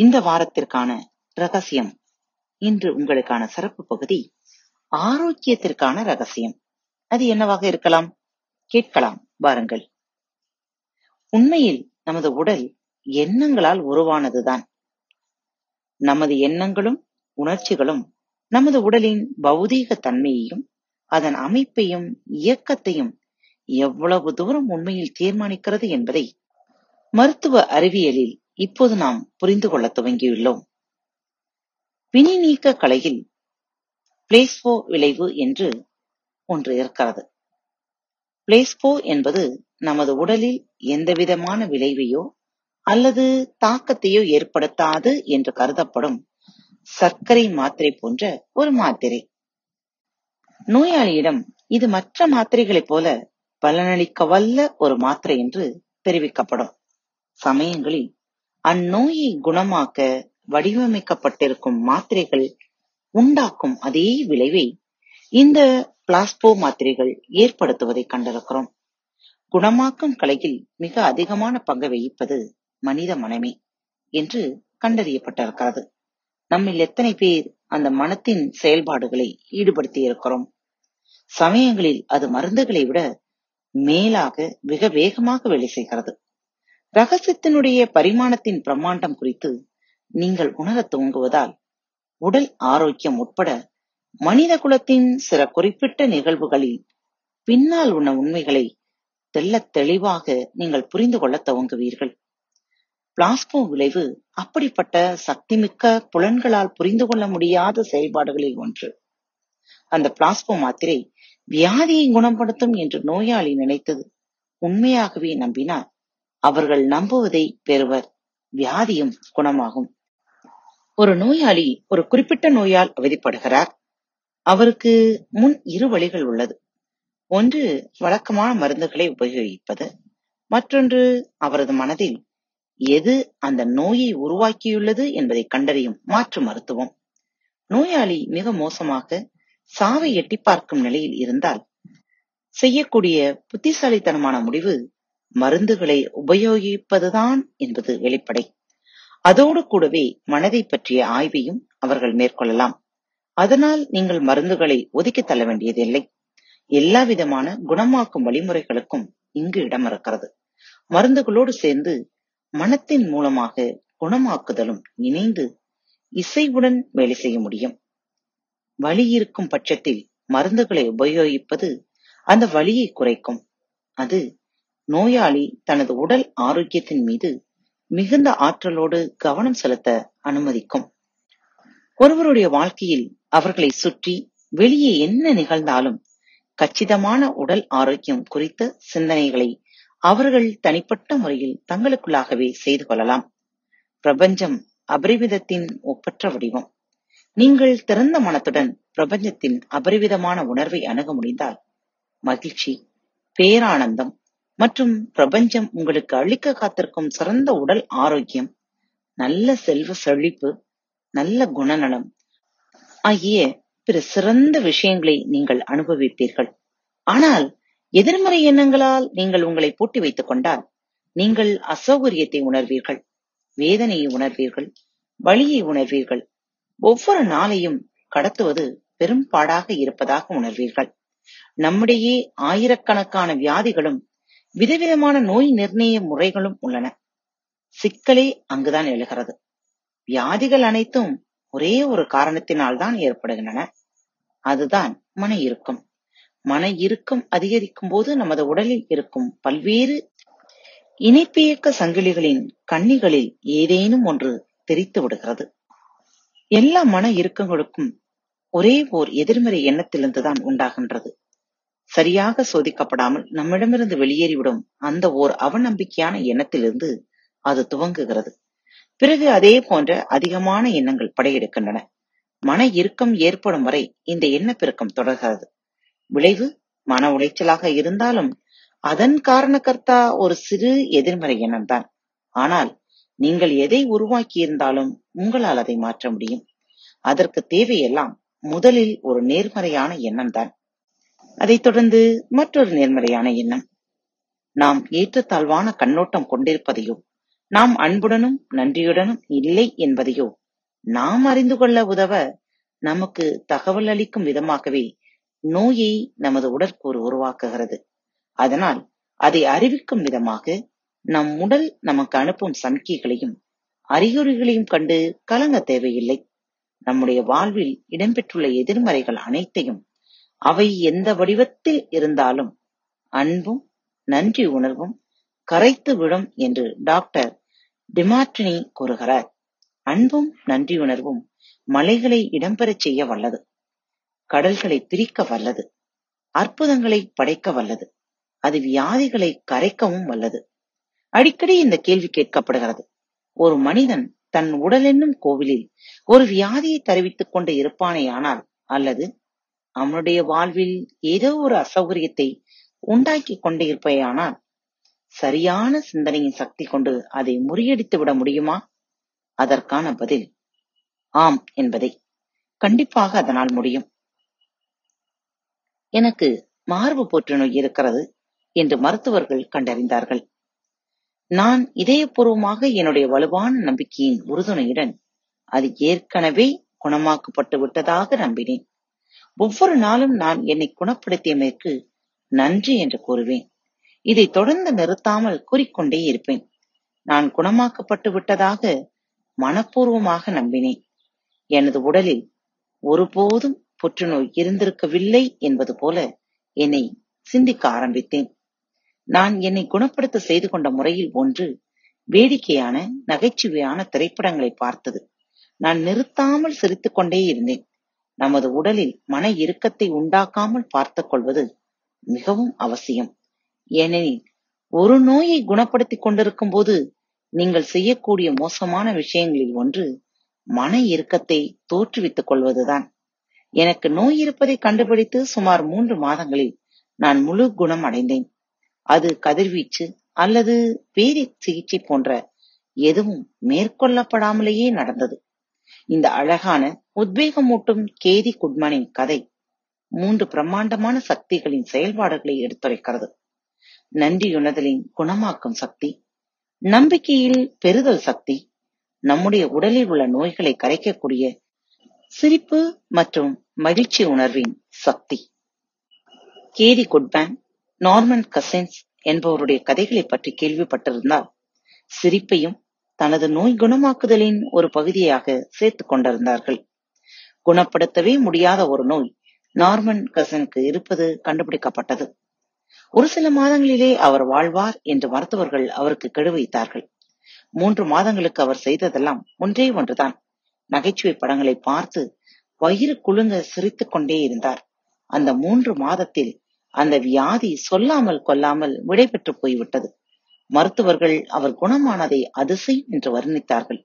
இந்த வாரத்திற்கான ரகசியம். இன்று உங்களுக்கான சிறப்பு பகுதி ஆரோக்கியத்திற்கான ரகசியம். அது என்னவாக இருக்கலாம்? கேட்கலாம் வாருங்கள். உண்மையில் நமது உடல் எண்ணங்களால் உருவானதுதான். நமது எண்ணங்களும் உணர்ச்சிகளும் நமது உடலின் பௌதீக தன்மையையும் அதன் அமைப்பையும் இயக்கத்தையும் எவ்வளவு தூரம் உண்மையில் தீர்மானிக்கிறது என்பதை மருத்துவ அறிவியலில் இப்போது நாம் புரிந்து கொள்ள துவங்கியுள்ளோம். பிணி நீக்க கலையில் பிளேஸ்போ விளைவு என்று ஒன்று இருக்கிறது. பிளேஸ்போ என்பது நமது உடலில் எந்தவிதமான விளைவையோ அல்லது தாக்கத்தையோ ஏற்படுத்தாது என்று கருதப்படும் சர்க்கரை மாத்திரை போன்ற ஒரு மாத்திரை. நோயாளியிடம் இது மற்ற மாத்திரைகளைப் போல பலனளிக்க வல்ல ஒரு மாத்திரை என்று தெரிவிக்கப்படும். சமயங்களில் அந்நோயை குணமாக்க வடிவமைக்கப்பட்டிருக்கும் மாத்திரைகள் உண்டாக்கும் அதே விளைவை இந்த பிளாஸ்போ மாத்திரைகள் ஏற்படுத்துவதை கண்டிருக்கிறோம். குணமாக்கும் கலையில் மிக அதிகமான பங்கு வகிப்பது மனித மனமே என்று கண்டறியப்பட்டிருக்கிறது. நம்மில் எத்தனை பேர் அந்த மனத்தின் செயல்பாடுகளை ஈடுபடுத்தி இருக்கிறோம் சமயங்களில் அது மருந்துகளை விட மேலாக மிக வேகமாக வேலை செய்கிறது. ரகசியத்தினுடைய பரிமாணத்தின் பிரம்மாண்டம் குறித்து நீங்கள் உணரத் துவங்குவதால் உடல் ஆரோக்கியம் உட்பட மனித குலத்தின் சில குறிப்பிட்ட நிகழ்வுகளில் பின்னால் உள்ள உண்மைகளை தெல்ல தெளிவாக நீங்கள் புரிந்து கொள்ள துவங்குவீர்கள். பிளாஸ்மோ விளைவு அப்படிப்பட்ட சக்திமிக்க புலன்களால் புரிந்து கொள்ள முடியாத செயல்பாடுகளில் ஒன்று. அந்த பிளாஸ்மோ மாத்திரை வியாதியை குணப்படுத்தும் என்று நோயாளி நினைத்தது உண்மையாகவே நம்பினார். அவர்கள் நம்புவதை பெறுவர். வியாதியும் குணமாகும். ஒரு நோயாளி ஒரு குறிப்பிட்ட நோயால் அவதிப்படுகிறார். அவருக்கு முன் இரு வழிகள் உள்ளது. ஒன்று வழக்கமான மருந்துகளை உபயோகிப்பது. மற்றொன்று அவரது மனதில் எது அந்த நோயை உருவாக்கியுள்ளது என்பதை கண்டறியும் மாற்று மருத்துவம். நோயாளி மிக மோசமாக சாவை எட்டி பார்க்கும் நிலையில் இருந்தால் செய்யக்கூடிய புத்திசாலித்தனமான முடிவு மருந்துகளை உபயோகிப்பதுதான் என்பது வெளிப்படை. அதோடு கூடவே மனதை பற்றிய ஆய்வையும் அவர்கள் மேற்கொள்ளலாம். அதனால் நீங்கள் மருந்துகளை ஒதுக்கி தள்ள வேண்டியதில்லை. எல்லா விதமான குணமாக்கும் வழிமுறைகளுக்கும் இங்கு இடம் இருக்கிறது மருந்துகளோடு சேர்ந்து மனத்தின் மூலமாக குணமாக்குதலும் இணைந்து இசைவுடன் வேலை செய்ய முடியும். வலி இருக்கும் பட்சத்தில் மருந்துகளை உபயோகிப்பது அந்த வலியை குறைக்கும். அது நோயாளி தனது உடல் ஆரோக்கியத்தின் மீது மிகுந்த ஆற்றலோடு கவனம் செலுத்த அனுமதிக்கும். ஒருவருடைய வாழ்க்கையில் அவர்களை சுற்றி வெளியே என்ன நிகழ்ந்தாலும் கச்சிதமான உடல் ஆரோக்கியம் குறித்த சிந்தனைகளை அவர்கள் தனிப்பட்ட முறையில் தங்களுக்குள்ளாகவே செய்து கொள்ளலாம். பிரபஞ்சம் அபரிவிதத்தின் ஒப்பற்ற வடிவம். நீங்கள் திறந்த மனத்துடன் பிரபஞ்சத்தின் அபரிவிதமான உணர்வை அணுக முடிந்தால் மகிழ்ச்சி பேரானந்தம் மற்றும் பிரபஞ்சம் உங்களுக்கு அளிக்க காத்திருக்கும் சிறந்த உடல் ஆரோக்கியம் நல்ல செல்வ செழிப்பு நல்ல குணநலம் ஆகிய பிற சிறந்த விஷயங்களை நீங்கள் அனுபவிப்பீர்கள். ஆனால் எதிர்மறை எண்ணங்களால் நீங்கள் உங்களை பூட்டி வைத்துக் கொண்டால் நீங்கள் அசௌகரியத்தை உணர்வீர்கள் வேதனையை உணர்வீர்கள் வழியை உணர்வீர்கள். ஒவ்வொரு நாளையும் கடத்துவது பெரும்பாடாக இருப்பதாக உணர்வீர்கள். நம்மிடையே ஆயிரக்கணக்கான வியாதிகளும் விதவிதமான நோய் நிர்ணய முறைகளும் உள்ளன. சிக்கலே அங்குதான் எழுகிறது. வியாதிகள் அனைத்தும் ஒரே ஒரு காரணத்தினால் தான் ஏற்படுகின்றன. அதுதான் மன இறுக்கம். மன இறுக்கம் அதிகரிக்கும் போது நமது உடலில் இருக்கும் பல்வேறு இணைப்பியக்க சங்கிலிகளின் கண்ணிகளில் ஏதேனும் ஒன்று தெரித்து விடுகிறது. எல்லா மன இறுக்கங்களுக்கும் ஒரே ஓர் எதிர்மறை எண்ணத்திலிருந்துதான் உண்டாகின்றது. சரியாக சோதிக்கப்படாமல் நம்மிடமிருந்து வெளியேறிவிடும் அந்த ஓர் அவநம்பிக்கையான எண்ணத்திலிருந்து அது துவங்குகிறது. பிறகு அதே போன்ற அதிகமான எண்ணங்கள் படையெடுக்கின்றன. மன இறுக்கம் ஏற்படும் வரை இந்த எண்ணப்பெருக்கம் தொடர்கிறது. விளைவு மன உளைச்சலாக இருந்தாலும் அதன் காரணக்கர்த்தா ஒரு சிறு எதிர்மறை எண்ணம் தான் ஆனால் நீங்கள் எதை உருவாக்கி இருந்தாலும் உங்களால் அதை மாற்ற முடியும். அதற்கு தேவையெல்லாம் முதலில் ஒரு நேர்மறையான எண்ணம் தான் அதைத் தொடர்ந்து மற்றொரு நேர்மறையான எண்ணம். நாம் ஏற்றத்தாழ்வான கண்ணோட்டம் கொண்டிருப்பதையோ நாம் அன்புடனும் நன்றியுடனும் இல்லை என்பதையோ நாம் அறிந்து கொள்ள உதவ நமக்கு தகவல் அளிக்கும் விதமாகவே நோயை நமது உடற்கூறு உருவாக்குகிறது. அதனால் அதை அறிவிக்கும் விதமாக நம் உடல் நமக்கு அனுப்பும் சமிக்கைகளையும் அறிகுறிகளையும் கண்டு கலங்க தேவையில்லை. நம்முடைய வாழ்வில் இடம்பெற்றுள்ள எதிர்மறைகள் அனைத்தையும் அவை எந்த வடிவத்தில் இருந்தாலும் அன்பும் நன்றி உணர்வும் கரைத்து விடும் என்று டாக்டர் டிமார்டினி கூறுகிறார். அன்பும் நன்றியுணர்வும் மலைகளை இடம்பெறச் செய்ய வல்லது. கடல்களை பிரிக்க வல்லது. அற்புதங்களை படைக்க வல்லது. அது வியாதிகளை கரைக்கவும் வல்லது. அடிக்கடி இந்த கேள்வி கேட்கப்படுகிறது. ஒரு மனிதன் தன் உடல் என்னும் கோவிலில் ஒரு வியாதியை தெரிவித்துக் கொண்டு இருப்பானேயானால் அல்லது அவனுடைய வாழ்வில் ஏதோ ஒரு அசௌகரியத்தை உண்டாக்கி கொண்டு இருப்பேயானால் சரியான சிந்தனையின் சக்தி கொண்டு அதை முறியடித்து விட முடியுமா? அதற்கான பதில் ஆம் என்பதை கண்டிப்பாக அதனால் முடியும். எனக்கு மார்பு புற்றுநோய் இருக்கிறது என்று மருத்துவர்கள் கண்டறிந்தார்கள். நான் இதயபூர்வமாக என்னுடைய வலுவான நம்பிக்கையின் உறுதுணையுடன் அது ஏற்கனவே குணமாக்கப்பட்டு விட்டதாக நம்பினேன். ஒவ்வொரு நாளும் நான் என்னை குணப்படுத்தியமைக்கு நன்றி என்று கூறுவேன். இதை தொடர்ந்து நிறுத்தாமல் கூறிக்கொண்டே இருப்பேன். நான் குணமாக்கப்பட்டு விட்டதாக மனப்பூர்வமாக நம்பினேன். எனது உடலில் ஒருபோதும் புற்றுநோய் இருந்திருக்கவில்லை என்பது போல என்னை சிந்திக்க ஆரம்பித்தேன். நான் என்னை குணப்படுத்த செய்து கொண்ட முறையில் ஒன்று வேடிக்கையான நகைச்சுவையான திரைப்படங்களை பார்த்தது. நான் நிறுத்தாமல் சிரித்துக் கொண்டே இருந்தேன். நமது உடலில் மன இறுக்கத்தை உண்டாக்காமல் பார்த்துக் கொள்வது மிகவும் அவசியம். ஏனெனில் ஒரு நோயை குணப்படுத்திக் கொண்டிருக்கும் போது நீங்கள் செய்யக்கூடிய மோசமான விஷயங்களில் ஒன்று மன இறுக்கத்தை தோற்றுவித்துக் கொள்வதுதான். எனக்கு நோய் இருப்பதை கண்டுபிடித்து சுமார் மூன்று மாதங்களில் நான் முழு குணம் அடைந்தேன். அது கதிர்வீச்சு அல்லது வேதி சிகிச்சை போன்ற எதுவும் மேற்கொள்ளப்படாமலேயே நடந்தது. இந்த அழகான உத்வேகமூட்டும் கேதி குட்மனின் கதை மூன்று பிரம்மாண்டமான சக்திகளின் செயல்பாடுகளை எடுத்துரைக்கிறது. நன்றியுணர்தலின் குணமாக்கும் சக்தி நம்பிக்கையில் பெறுதல் சக்தி நம்முடைய உடலில் உள்ள நோய்களை கரைக்கக்கூடிய சிரிப்பு மற்றும் மகிழ்ச்சி உணர்வின் சக்தி. கேரி குட்மேன் நார்மன் கசின்ஸ் என்பவருடைய கதைகளை பற்றி கேள்விப்பட்டிருந்தால் சிரிப்பையும் தனது நோய் குணமாக்குதலின் ஒரு பகுதியாக சேர்த்துக் கொண்டிருந்தார்கள். குணப்படுத்தவே முடியாத ஒரு நோய் நார்மன் கசனுக்கு இருப்பது கண்டுபிடிக்கப்பட்டது. ஒரு சில மாதங்களிலே அவர் வாழ்வார் என்று மருத்துவர்கள் அவருக்கு கெடுவைத்தார்கள் மூன்று மாதங்களுக்கு அவர் செய்ததெல்லாம் ஒன்றே ஒன்றுதான். நகைச்சுவை படங்களை பார்த்து வயிறு குழுங்க சிரித்துக் கொண்டே இருந்தார். அந்த மூன்று மாதத்தில் அந்த வியாதி சொல்லாமல் கொல்லாமல் விடைபெற்று போய்விட்டது. மருத்துவர்கள் அவர் குணமானதை அதிசயம் என்று வர்ணித்தார்கள்.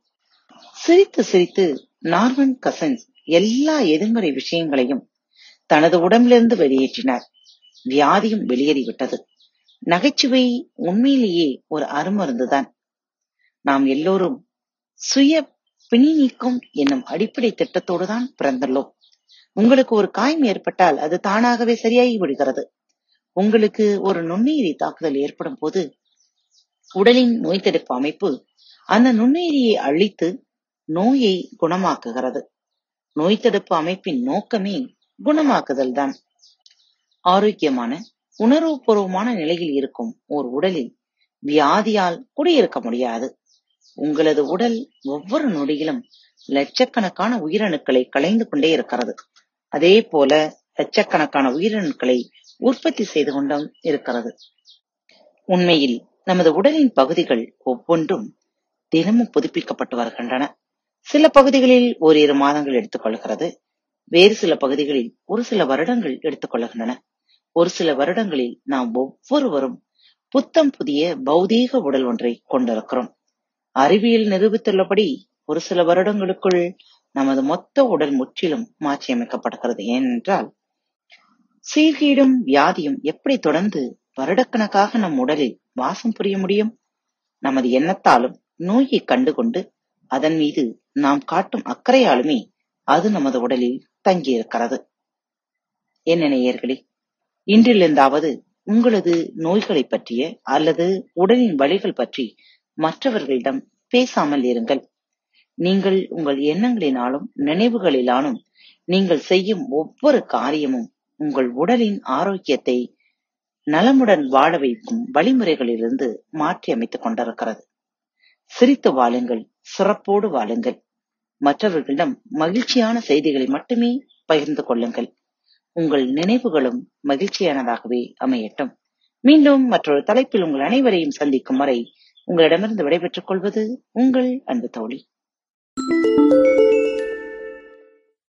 சிரித்து சிரித்து நார்மன் கசன்ஸ் எல்லா எதிர்மறை விஷயங்களையும் தனது உடம்பிலிருந்து வெளியேற்றினார். வியாதியும் வெளியேறிவிட்டது. நகைச்சுவை உண்மையிலேயே ஒரு அருமருந்துதான். நாம் எல்லோரும் சுய பிணி நீக்கம் என்னும் அடிப்படை திட்டத்தோடு தான் பிறந்துள்ளோம். உங்களுக்கு ஒரு காயம் ஏற்பட்டால் அது தானாகவே சரியாகி விடுகிறது. உங்களுக்கு ஒரு நுண்ணுயிரி தாக்குதல் ஏற்படும் போது உடலின் நோய் தடுப்பு அமைப்பு அந்த நுண்ணுயிரியை அழித்து நோயை குணமாக்குகிறது. நோய் தடுப்பு அமைப்பின் நோக்கமே குணமாக்குதல் தான். ஆரோக்கியமான உணர்வுபூர்வமான நிலையில் இருக்கும் ஓர் உடலில் வியாதியால் குடியிருக்க முடியாது. உங்களது உடல் ஒவ்வொரு நொடியிலும் லட்சக்கணக்கான உயிரணுக்களை களைந்து கொண்டே இருக்கிறது. அதே போல லட்சக்கணக்கான உயிரணுக்களை உற்பத்தி செய்து கொண்டும் இருக்கிறது. உண்மையில் நமது உடலின் பகுதிகள் ஒவ்வொன்றும் தினமும் புதுப்பிக்கப்பட்டு வருகின்றன. சில பகுதிகளில் ஓரிரு மாதங்கள் எடுத்துக்கொள்கிறது. வேறு சில பகுதிகளில் ஒரு சில வருடங்கள் எடுத்துக்கொள்கின்றன. ஒரு சில வருடங்களில் நாம் ஒவ்வொருவரும் புத்தம் புதிய பௌதீக உடல் ஒன்றை கொண்டிருக்கிறோம். அறிவியல் நிரூபித்துள்ளபடி ஒரு சில வருடங்களுக்குள் நமது மொத்த உடல் முற்றிலும் மாற்றியமைக்கப்படுகிறது. ஏனென்றால் சீர்கீடும் வியாதியும் எப்படி தொடர்ந்து வருடக்கணக்காக நம் உடலில் வாசம் புரிய முடியும்? நமது எண்ணத்தாலும் நோயை கண்டுகொண்டு அதன் மீது நாம் காட்டும் அக்கறையாலுமே அது நமது உடலில் தங்கியிருக்கிறது. என்ன நேயர்களே இன்றிலிருந்தாவது உங்களது நோய்களை பற்றிய அல்லது உடலின் வழிகள் பற்றி மற்றவர்களிடம் பேசாமல் இருங்கள். நீங்கள் உங்கள் எண்ணங்களினாலும் நினைவுகளிலானும் நீங்கள் செய்யும் ஒவ்வொரு காரியமும் உங்கள் உடலின் ஆரோக்கியத்தை நலமுடன் வாழ வைக்கும் வழிமுறைகளிலிருந்து மாற்றி அமைத்துக் கொண்டிருக்கிறது. சிரித்து வாழுங்கள் சிறப்போடு வாழுங்கள். மற்றவர்களிடம் மகிழ்ச்சியான செய்திகளை மட்டுமே பகிர்ந்து கொள்ளுங்கள். உங்கள் நினைவுகளும் மகிழ்ச்சியானதாகவே அமையட்டும். மீண்டும் மற்றொரு தலைப்பில் உங்கள் அனைவரையும் சந்திக்கும் வரை உங்களிடமிருந்து விடைபெற்றுக் கொள்வது உங்கள் அன்பு தோழி.